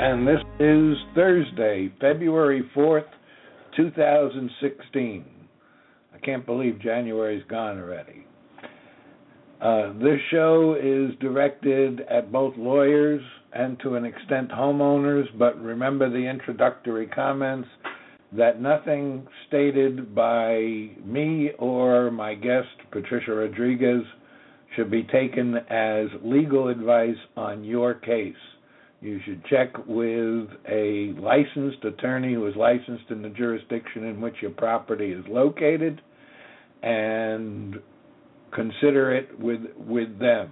And this is Thursday, February 4th, 2016. I can't believe January's gone already. Uh, this show is directed at both lawyers and to an extent homeowners, but remember the introductory comments that nothing stated by me or my guest, Patricia Rodriguez, should be taken as legal advice on your case. You should check with a licensed attorney who is licensed in the jurisdiction in which your property is located and consider it with with them.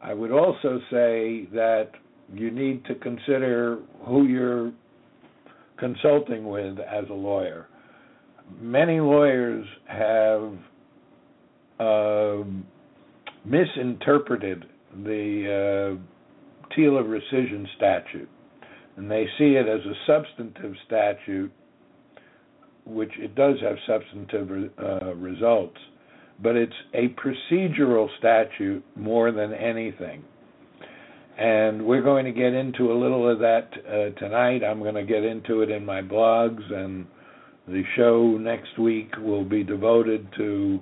I would also say that you need to consider who you're consulting with as a lawyer. Many lawyers have uh, misinterpreted the uh, TILA rescission statute, and they see it as a substantive statute which it does have substantive uh, results, but it's a procedural statute more than anything. And we're going to get into a little of that uh, tonight. I'm going to get into it in my blogs, and the show next week will be devoted to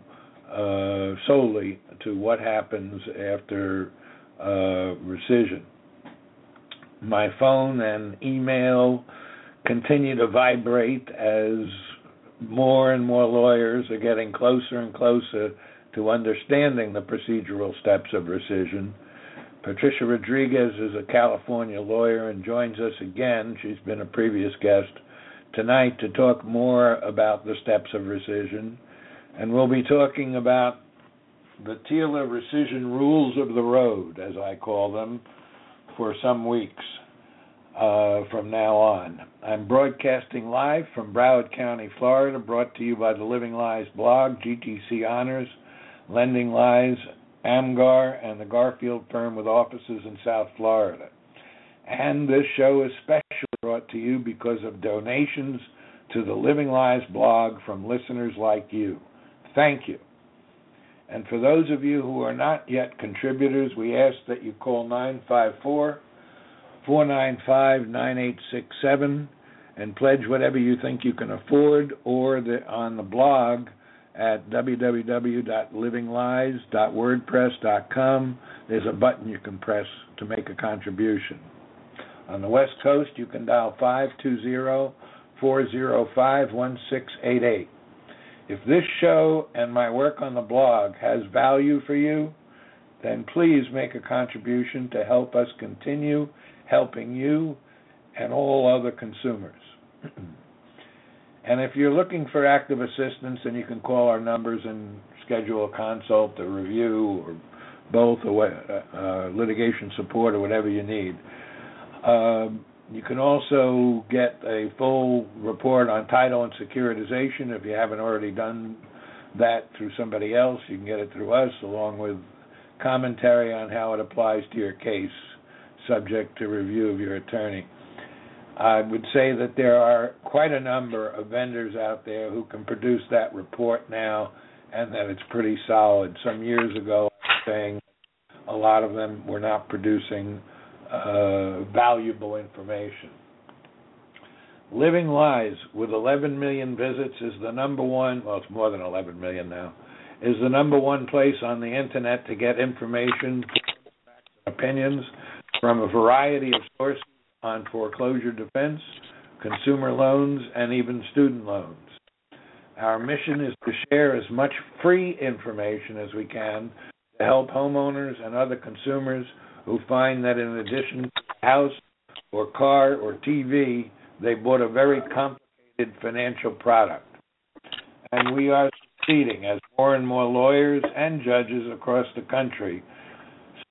uh, solely to what happens after uh, rescission. My phone and email continue to vibrate as more and more lawyers are getting closer and closer to understanding the procedural steps of rescission. Patricia Rodriguez is a California lawyer and joins us again. She's been a previous guest tonight to talk more about the steps of rescission. And we'll be talking about the TILA rescission rules of the road, as I call them, for some weeks uh, from now on. I'm broadcasting live from Broward County, Florida, brought to you by the Living Lies blog, GTC Honors, Lending Lies, AMGAR, and the Garfield firm with offices in South Florida. And this show is specially brought to you because of donations to the Living Lies blog from listeners like you. Thank you. And for those of you who are not yet contributors, we ask that you call 954 495 9867 and pledge whatever you think you can afford or the, on the blog at www.livinglies.wordpress.com. There's a button you can press to make a contribution. On the West Coast, you can dial 520 405 1688. If this show and my work on the blog has value for you, then please make a contribution to help us continue helping you and all other consumers. and if you're looking for active assistance, then you can call our numbers and schedule a consult, a review, or both, or uh, litigation support, or whatever you need. Um, you can also get a full report on title and securitization if you haven't already done that through somebody else. You can get it through us, along with commentary on how it applies to your case subject to review of your attorney. I would say that there are quite a number of vendors out there who can produce that report now and that it's pretty solid. Some years ago, saying a lot of them were not producing uh, valuable information. Living Lies, with 11 million visits, is the number one, well, it's more than 11 million now, is the number one place on the internet to get information, opinions from a variety of sources, on foreclosure defense, consumer loans, and even student loans. Our mission is to share as much free information as we can to help homeowners and other consumers who find that in addition to house or car or TV, they bought a very complicated financial product. And we are succeeding as more and more lawyers and judges across the country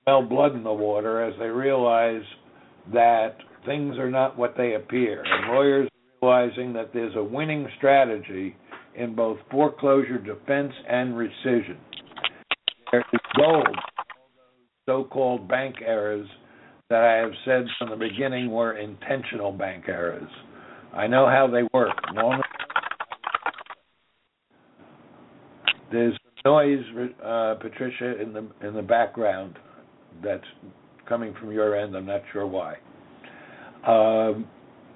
smell blood in the water as they realize that things are not what they appear. And lawyers are realizing that there's a winning strategy in both foreclosure defense and rescission. There is gold so-called bank errors that I have said from the beginning were intentional bank errors. I know how they work. Long there's noise, uh, Patricia, in the in the background that's coming from your end. I'm not sure why. Um,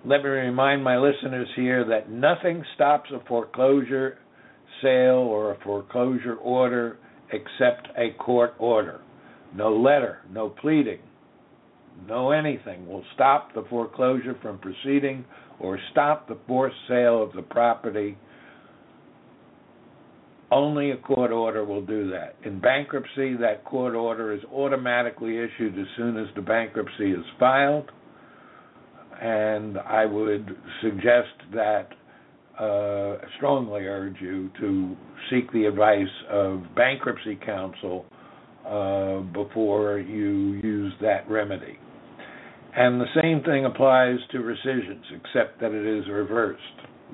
let me remind my listeners here that nothing stops a foreclosure sale or a foreclosure order except a court order. No letter, no pleading, no anything will stop the foreclosure from proceeding or stop the forced sale of the property. Only a court order will do that. In bankruptcy, that court order is automatically issued as soon as the bankruptcy is filed. And I would suggest that, uh, strongly urge you to seek the advice of bankruptcy counsel uh, before you use that remedy. And the same thing applies to rescissions, except that it is reversed.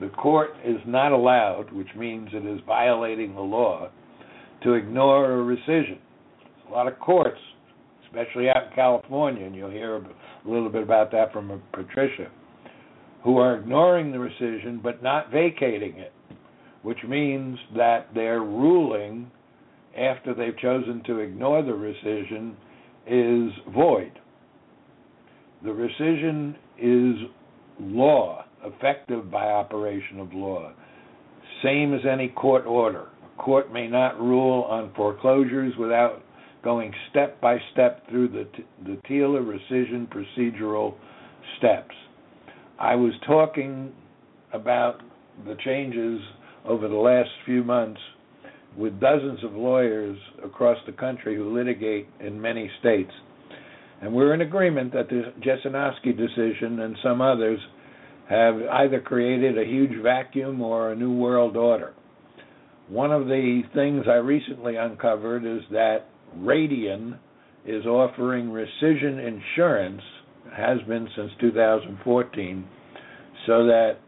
The court is not allowed, which means it is violating the law, to ignore a rescission. A lot of courts, especially out in California, and you'll hear a little bit about that from Patricia, who are ignoring the rescission but not vacating it, which means that they're ruling after they've chosen to ignore the rescission is void. The rescission is law, effective by operation of law. Same as any court order. A court may not rule on foreclosures without going step by step through the, the TILA rescission procedural steps. I was talking about the changes over the last few months with dozens of lawyers across the country who litigate in many states. And we're in agreement that the Jesinoski decision and some others have either created a huge vacuum or a new world order. One of the things I recently uncovered is that Radian is offering rescission insurance, has been since 2014, so that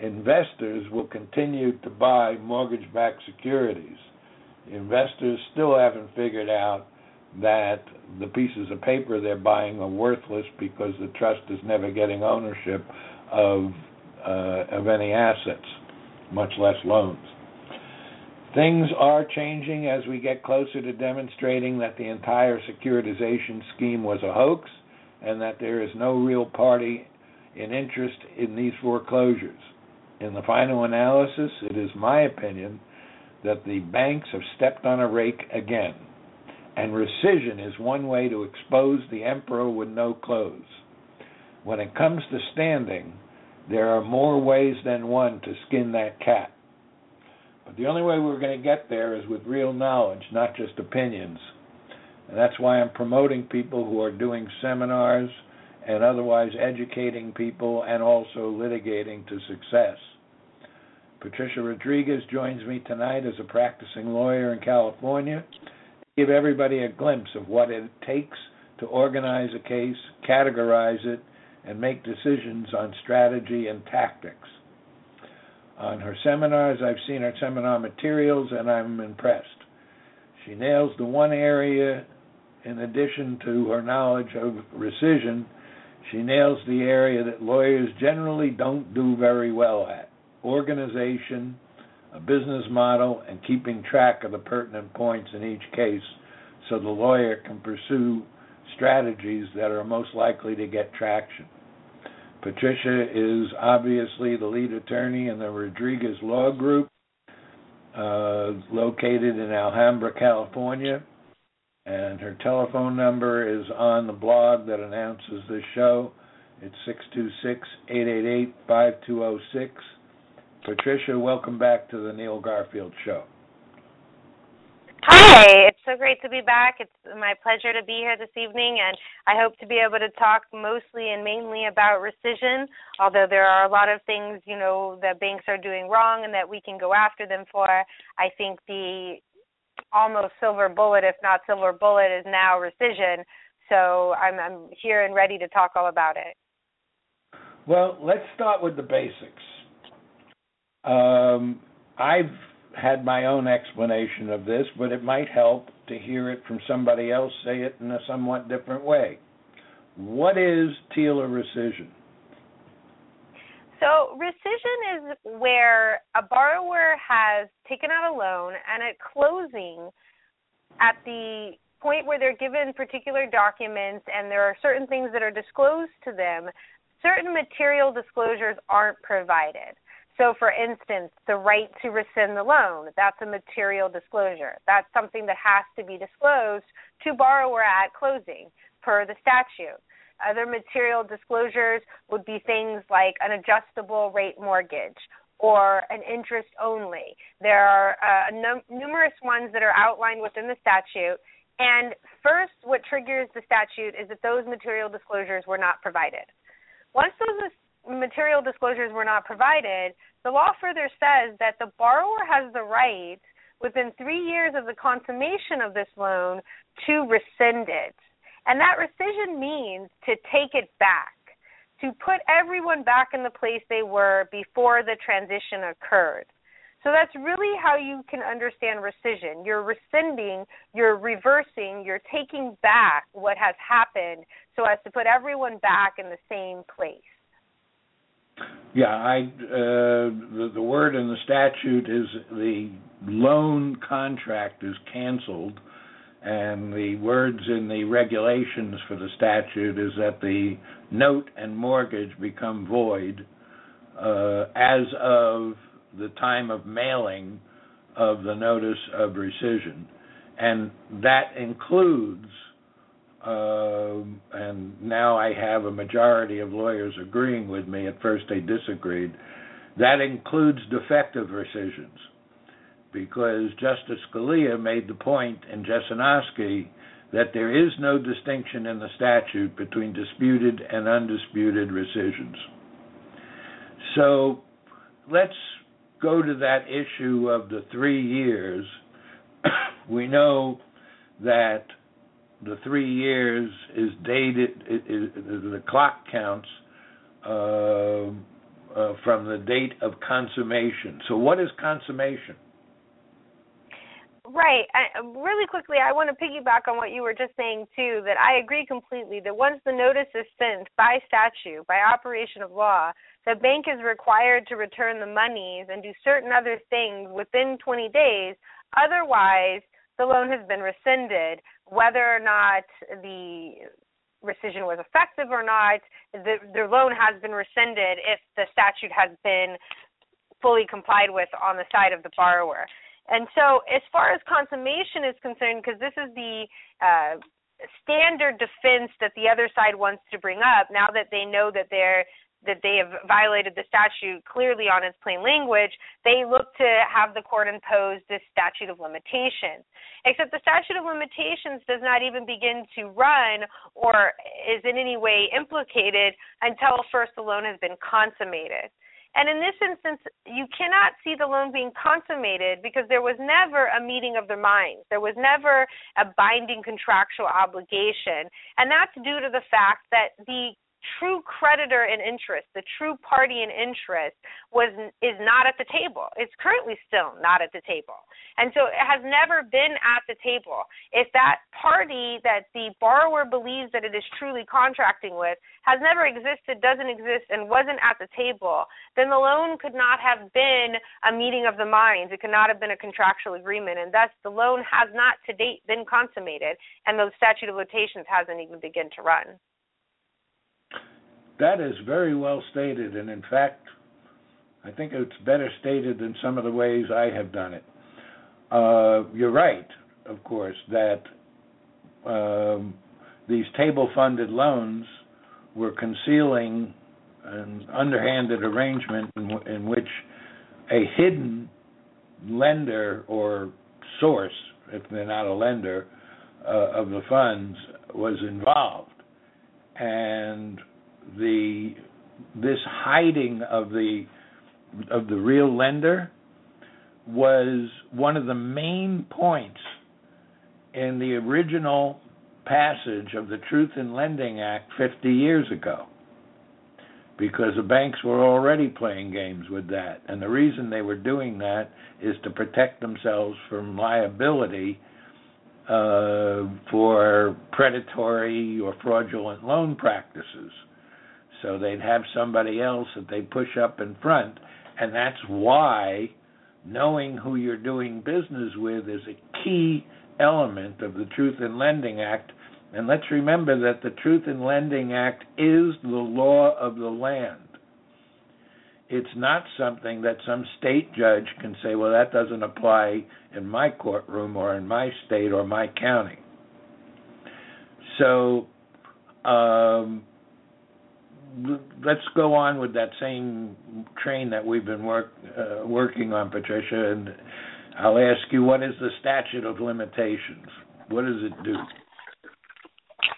investors will continue to buy mortgage backed securities. Investors still haven't figured out that the pieces of paper they're buying are worthless because the trust is never getting ownership of uh, of any assets, much less loans. Things are changing as we get closer to demonstrating that the entire securitization scheme was a hoax and that there is no real party in interest in these foreclosures. In the final analysis, it is my opinion that the banks have stepped on a rake again, and rescission is one way to expose the emperor with no clothes. When it comes to standing, there are more ways than one to skin that cat. But the only way we're going to get there is with real knowledge, not just opinions. And that's why I'm promoting people who are doing seminars and otherwise educating people and also litigating to success. Patricia Rodriguez joins me tonight as a practicing lawyer in California to give everybody a glimpse of what it takes to organize a case, categorize it, and make decisions on strategy and tactics. On her seminars, I've seen her seminar materials and I'm impressed. She nails the one area, in addition to her knowledge of rescission, she nails the area that lawyers generally don't do very well at organization, a business model, and keeping track of the pertinent points in each case so the lawyer can pursue strategies that are most likely to get traction. Patricia is obviously the lead attorney in the Rodriguez Law Group, uh, located in Alhambra, California and her telephone number is on the blog that announces this show It's 626-888-5206. Patricia, welcome back to the Neil Garfield Show. Hi, it's so great to be back. It's my pleasure to be here this evening, and I hope to be able to talk mostly and mainly about rescission. Although there are a lot of things, you know, that banks are doing wrong and that we can go after them for. I think the almost silver bullet, if not silver bullet, is now rescission. So I'm, I'm here and ready to talk all about it. Well, let's start with the basics. Um, I've had my own explanation of this, but it might help to hear it from somebody else say it in a somewhat different way. What is TILA rescission? So, rescission is where a borrower has taken out a loan and at closing, at the point where they're given particular documents and there are certain things that are disclosed to them, certain material disclosures aren't provided. So, for instance, the right to rescind the loan, that's a material disclosure. That's something that has to be disclosed to borrower at closing per the statute. Other material disclosures would be things like an adjustable rate mortgage or an interest only. There are uh, num- numerous ones that are outlined within the statute. And first, what triggers the statute is that those material disclosures were not provided. Once those material disclosures were not provided, the law further says that the borrower has the right within three years of the consummation of this loan to rescind it. And that rescission means to take it back, to put everyone back in the place they were before the transition occurred. So that's really how you can understand rescission. You're rescinding, you're reversing, you're taking back what has happened so as to put everyone back in the same place. Yeah, I uh, the, the word in the statute is the loan contract is canceled, and the words in the regulations for the statute is that the note and mortgage become void uh, as of the time of mailing of the notice of rescission, and that includes um, and now I have a majority of lawyers agreeing with me. At first, they disagreed. That includes defective rescissions, because Justice Scalia made the point in Jesinoski that there is no distinction in the statute between disputed and undisputed rescissions. So let's go to that issue of the three years. we know that the three years is dated. It, it, the clock counts uh, uh, from the date of consummation. So, what is consummation? Right. I, really quickly, I want to piggyback on what you were just saying too. That I agree completely. That once the notice is sent by statute, by operation of law, the bank is required to return the monies and do certain other things within 20 days. Otherwise, the loan has been rescinded whether or not the rescission was effective or not, the, the loan has been rescinded if the statute has been fully complied with on the side of the borrower. And so, as far as consummation is concerned, because this is the uh, standard defense that the other side wants to bring up, now that they know that they're that they have violated the statute clearly on its plain language, they look to have the court impose this statute of limitations. Except the statute of limitations does not even begin to run or is in any way implicated until first the loan has been consummated. And in this instance, you cannot see the loan being consummated because there was never a meeting of the minds. There was never a binding contractual obligation. And that's due to the fact that the true creditor in interest, the true party in interest was is not at the table. It's currently still not at the table. And so it has never been at the table. If that party that the borrower believes that it is truly contracting with has never existed, doesn't exist and wasn't at the table, then the loan could not have been a meeting of the minds. It could not have been a contractual agreement and thus the loan has not to date been consummated and the statute of limitations hasn't even begun to run. That is very well stated, and in fact, I think it's better stated than some of the ways I have done it. Uh, you're right, of course, that um, these table funded loans were concealing an underhanded arrangement in, w- in which a hidden lender or source, if they're not a lender, uh, of the funds was involved, and the this hiding of the of the real lender was one of the main points in the original passage of the Truth in Lending Act 50 years ago because the banks were already playing games with that. And the reason they were doing that is to protect themselves from liability uh, for predatory or fraudulent loan practices. So they'd have somebody else that they push up in front. And that's why knowing who you're doing business with is a key element of the Truth in Lending Act and let's remember that the Truth in Lending Act is the law of the land. It's not something that some state judge can say, well, that doesn't apply in my courtroom or in my state or my county. So um, let's go on with that same train that we've been work, uh, working on, Patricia, and I'll ask you, what is the statute of limitations? What does it do?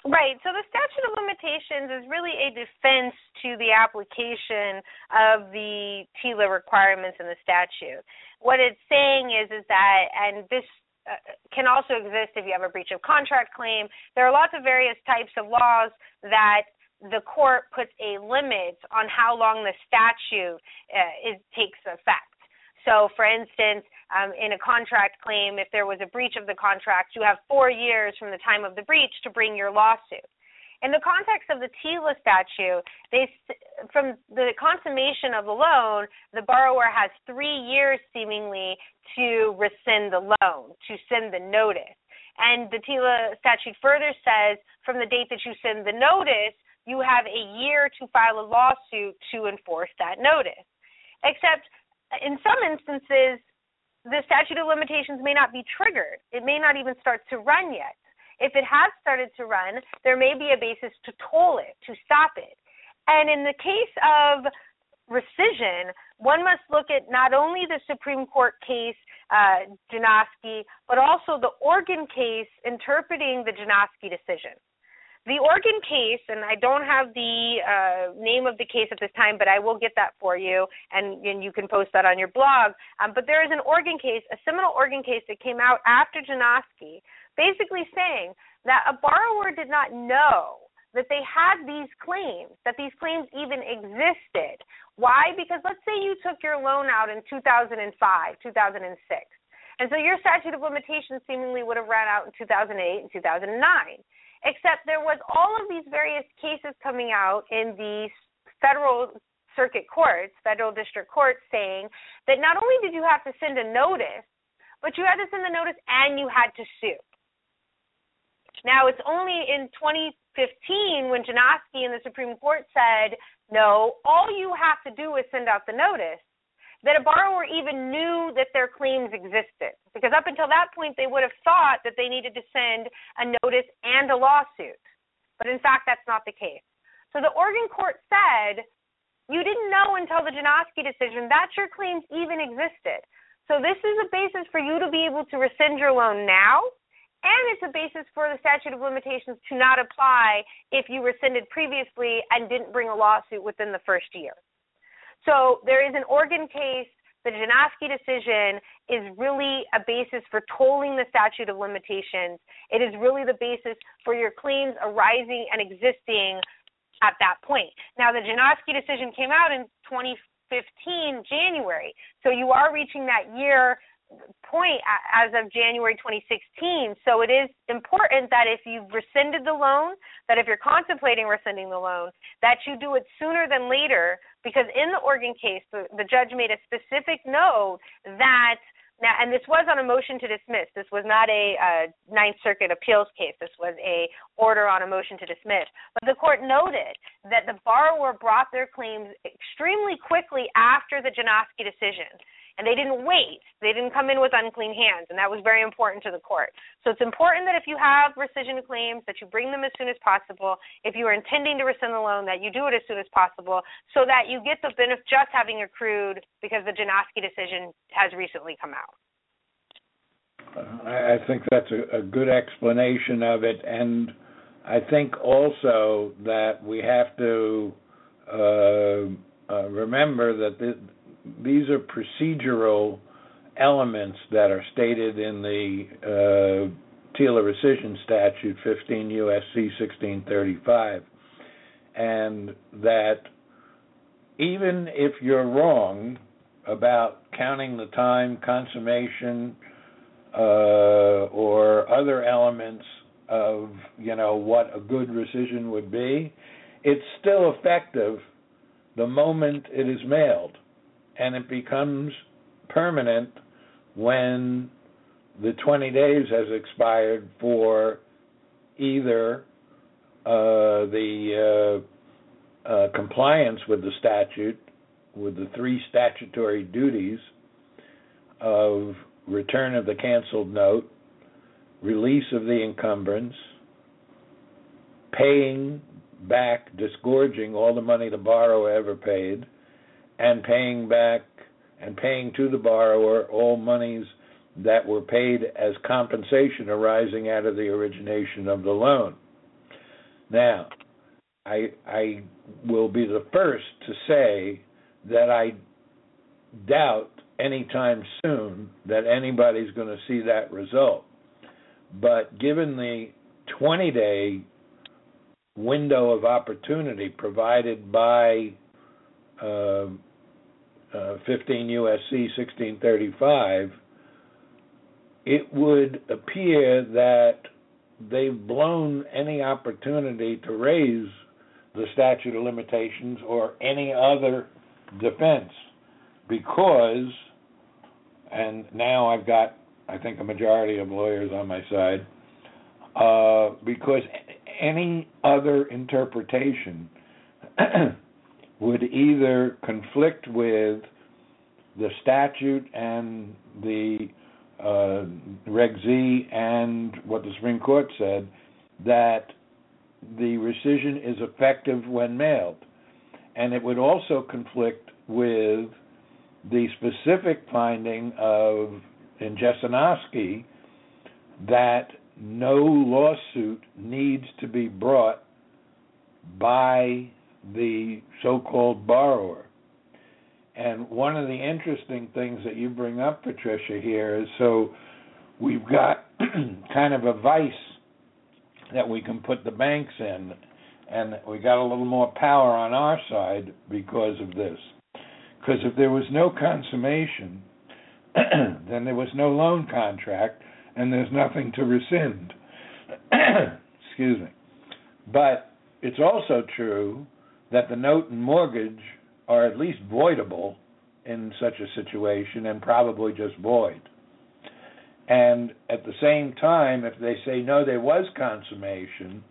Right. So the statute of limitations is really a defense to the application of the TILA requirements in the statute. What it's saying is is that, and this uh, can also exist if you have a breach of contract claim. There are lots of various types of laws that the court puts a limit on how long the statute uh, is, takes effect. So, for instance, um, in a contract claim, if there was a breach of the contract, you have four years from the time of the breach to bring your lawsuit. In the context of the TILA statute, they, from the consummation of the loan, the borrower has three years seemingly to rescind the loan, to send the notice. And the TILA statute further says from the date that you send the notice, you have a year to file a lawsuit to enforce that notice. Except in some instances, the statute of limitations may not be triggered. It may not even start to run yet. If it has started to run, there may be a basis to toll it, to stop it. And in the case of rescission, one must look at not only the Supreme Court case, uh, Janoski, but also the Oregon case interpreting the Janoski decision. The Oregon case, and I don't have the uh, name of the case at this time, but I will get that for you, and, and you can post that on your blog. Um, but there is an Oregon case, a seminal Oregon case that came out after Janoski, basically saying that a borrower did not know that they had these claims, that these claims even existed. Why? Because let's say you took your loan out in 2005, 2006. And so your statute of limitations seemingly would have ran out in 2008 and 2009 except there was all of these various cases coming out in the federal circuit courts, federal district courts, saying that not only did you have to send a notice, but you had to send the notice and you had to sue. Now, it's only in 2015 when Janoski in the Supreme Court said, no, all you have to do is send out the notice that a borrower even knew that their claims existed. Because up until that point, they would have thought that they needed to send a notice and a lawsuit. But in fact, that's not the case. So the Oregon court said, you didn't know until the Janoski decision that your claims even existed. So this is a basis for you to be able to rescind your loan now, and it's a basis for the statute of limitations to not apply if you rescinded previously and didn't bring a lawsuit within the first year. So there is an Oregon case. The Janoski decision is really a basis for tolling the statute of limitations. It is really the basis for your claims arising and existing at that point. Now, the Janoski decision came out in 2015, January. So you are reaching that year point as of January 2016. So it is important that if you've rescinded the loan, that if you're contemplating rescinding the loan, that you do it sooner than later. Because in the Oregon case, the, the judge made a specific note that now, and this was on a motion to dismiss. This was not a uh, Ninth Circuit appeals case. This was a order on a motion to dismiss. But the court noted that the borrower brought their claims extremely quickly after the Janoski decision. And they didn't wait. They didn't come in with unclean hands, and that was very important to the court. So it's important that if you have rescission claims, that you bring them as soon as possible. If you are intending to rescind the loan, that you do it as soon as possible, so that you get the benefit just having accrued because the Janoski decision has recently come out. I think that's a, a good explanation of it, and I think also that we have to uh, uh, remember that the, these are procedural elements that are stated in the uh, TILA rescission statute 15 USC 1635 and that even if you're wrong about counting the time consummation uh, or other elements of you know what a good rescission would be it's still effective the moment it is mailed and it becomes permanent when the 20 days has expired for either uh, the uh, uh, compliance with the statute, with the three statutory duties of return of the canceled note, release of the encumbrance, paying back, disgorging all the money the borrower ever paid, and paying back and paying to the borrower all monies that were paid as compensation arising out of the origination of the loan. Now, I I will be the first to say that I doubt anytime soon that anybody's going to see that result. But given the 20 day window of opportunity provided by uh, 15 USC 1635, it would appear that they've blown any opportunity to raise the statute of limitations or any other defense because, and now I've got, I think, a majority of lawyers on my side, uh, because any other interpretation would either conflict with the statute and the uh, Reg Z and what the Supreme Court said that the rescission is effective when mailed. And it would also conflict with the specific finding of in Jesinoski that no lawsuit needs to be brought by the so-called borrower. And one of the interesting things that you bring up, Patricia, here is so we've got kind of a vice that we can put the banks in, and we got a little more power on our side because of this. Because if there was no consummation, then there was no loan contract, and there's nothing to rescind. Excuse me. But it's also true that the note and mortgage are at least voidable in such a situation and probably just void. And at the same time, if they say no, there was consummation,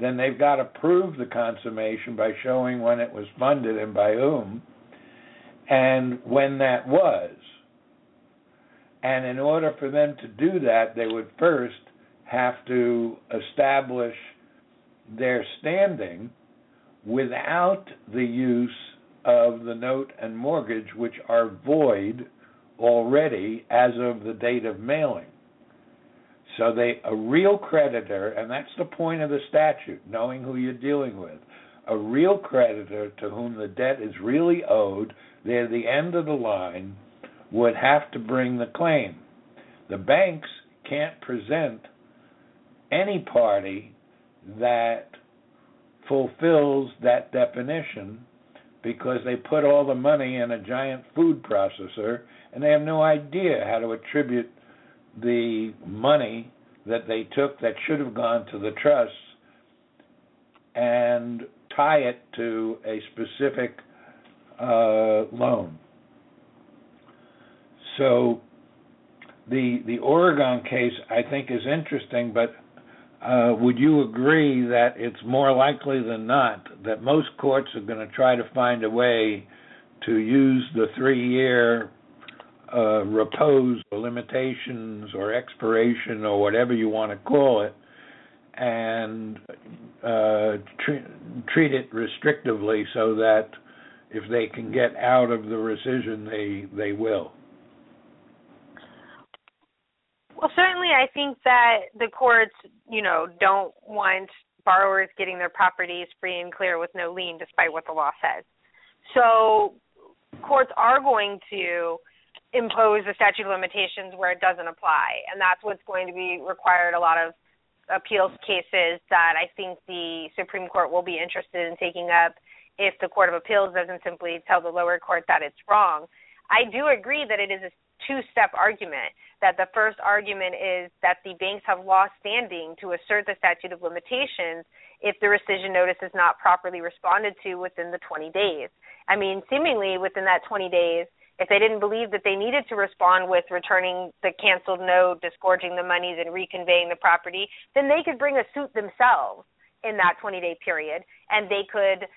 then they've got to prove the consummation by showing when it was funded and by whom and when that was. And in order for them to do that, they would first have to establish their standing without the use of the note and mortgage, which are void already as of the date of mailing. So they a real creditor, and that's the point of the statute, knowing who you're dealing with. A real creditor to whom the debt is really owed, they're the end of the line, would have to bring the claim. The banks can't present any party that fulfills that definition because they put all the money in a giant food processor and they have no idea how to attribute the money that they took that should have gone to the trusts and tie it to a specific uh, loan. So the the Oregon case I think is interesting, but uh, would you agree that it's more likely than not that most courts are going to try to find a way to use the three-year uh, repose or limitations or expiration or whatever you want to call it, and uh, treat, treat it restrictively so that if they can get out of the rescission, they they will. Well, certainly, I think that the courts, you know, don't want borrowers getting their properties free and clear with no lien, despite what the law says. So, courts are going to impose a statute of limitations where it doesn't apply, and that's what's going to be required. A lot of appeals cases that I think the Supreme Court will be interested in taking up if the Court of Appeals doesn't simply tell the lower court that it's wrong. I do agree that it is a two step argument. That the first argument is that the banks have lost standing to assert the statute of limitations if the rescission notice is not properly responded to within the 20 days. I mean, seemingly within that 20 days, if they didn't believe that they needed to respond with returning the canceled note, disgorging the monies, and reconveying the property, then they could bring a suit themselves in that 20 day period, and they could,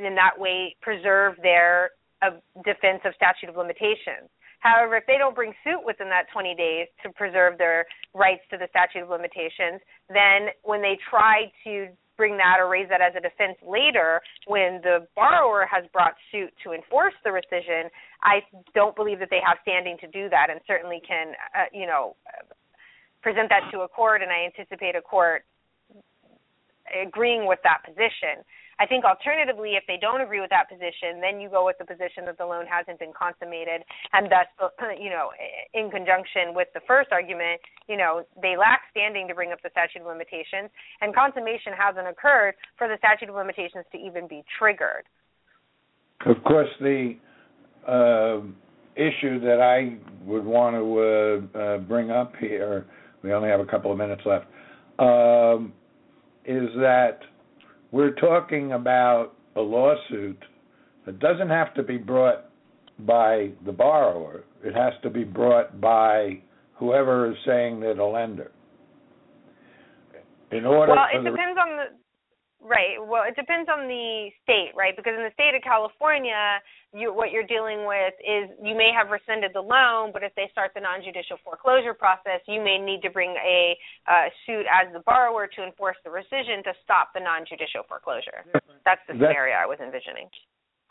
in that way, preserve their uh, defense of statute of limitations. However, if they don't bring suit within that 20 days to preserve their rights to the statute of limitations, then when they try to bring that or raise that as a defense later when the borrower has brought suit to enforce the rescission, I don't believe that they have standing to do that and certainly can, uh, you know, present that to a court and I anticipate a court agreeing with that position. I think alternatively, if they don't agree with that position, then you go with the position that the loan hasn't been consummated, and thus, you know, in conjunction with the first argument, you know, they lack standing to bring up the statute of limitations, and consummation hasn't occurred for the statute of limitations to even be triggered. Of course, the uh, issue that I would want to uh, uh, bring up here, we only have a couple of minutes left, um, is that we're talking about a lawsuit that doesn't have to be brought by the borrower. It has to be brought by whoever is saying they're the lender. In order well, it the, depends on the right. Well, it depends on the state, right? Because in the state of California, you, what you're dealing with is you may have rescinded the loan, but if they start the non-judicial foreclosure process, you may need to bring a uh, suit as the borrower to enforce the rescission to stop the non-judicial foreclosure. That's the that's, scenario I was envisioning.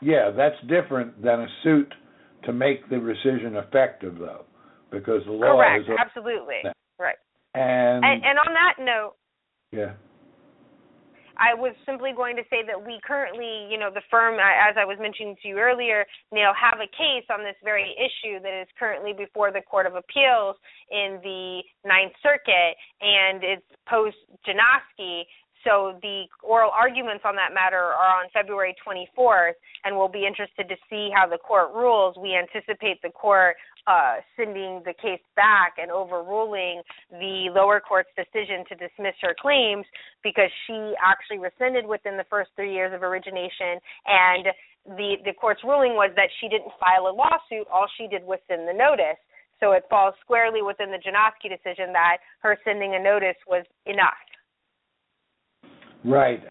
Yeah, that's different than a suit to make the rescission effective, though, because the law is Correct. is absolutely right. And, and and on that note, yeah. I was simply going to say that we currently, you know, the firm, uh, as I was mentioning to you earlier, now have a case on this very issue that is currently before the Court of Appeals in the Ninth Circuit, and it's post Janoski. So the oral arguments on that matter are on February 24th, and we'll be interested to see how the court rules. We anticipate the court uh, sending the case back and overruling the lower court's decision to dismiss her claims because she actually rescinded within the first three years of origination. And the the court's ruling was that she didn't file a lawsuit. All she did was send the notice. So it falls squarely within the Janoski decision that her sending a notice was enough. Right.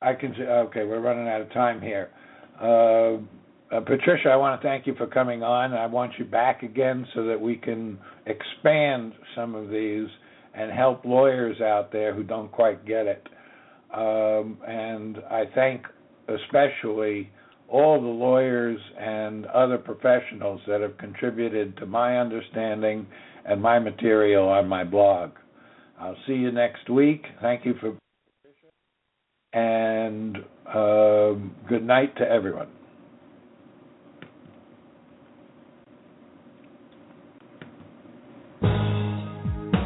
I can okay we're running out of time here. Uh, uh, Patricia, I want to thank you for coming on. I want you back again so that we can expand some of these and help lawyers out there who don't quite get it. Um, and I thank especially all the lawyers and other professionals that have contributed to my understanding and my material on my blog. I'll see you next week. Thank you for and uh, good night to everyone.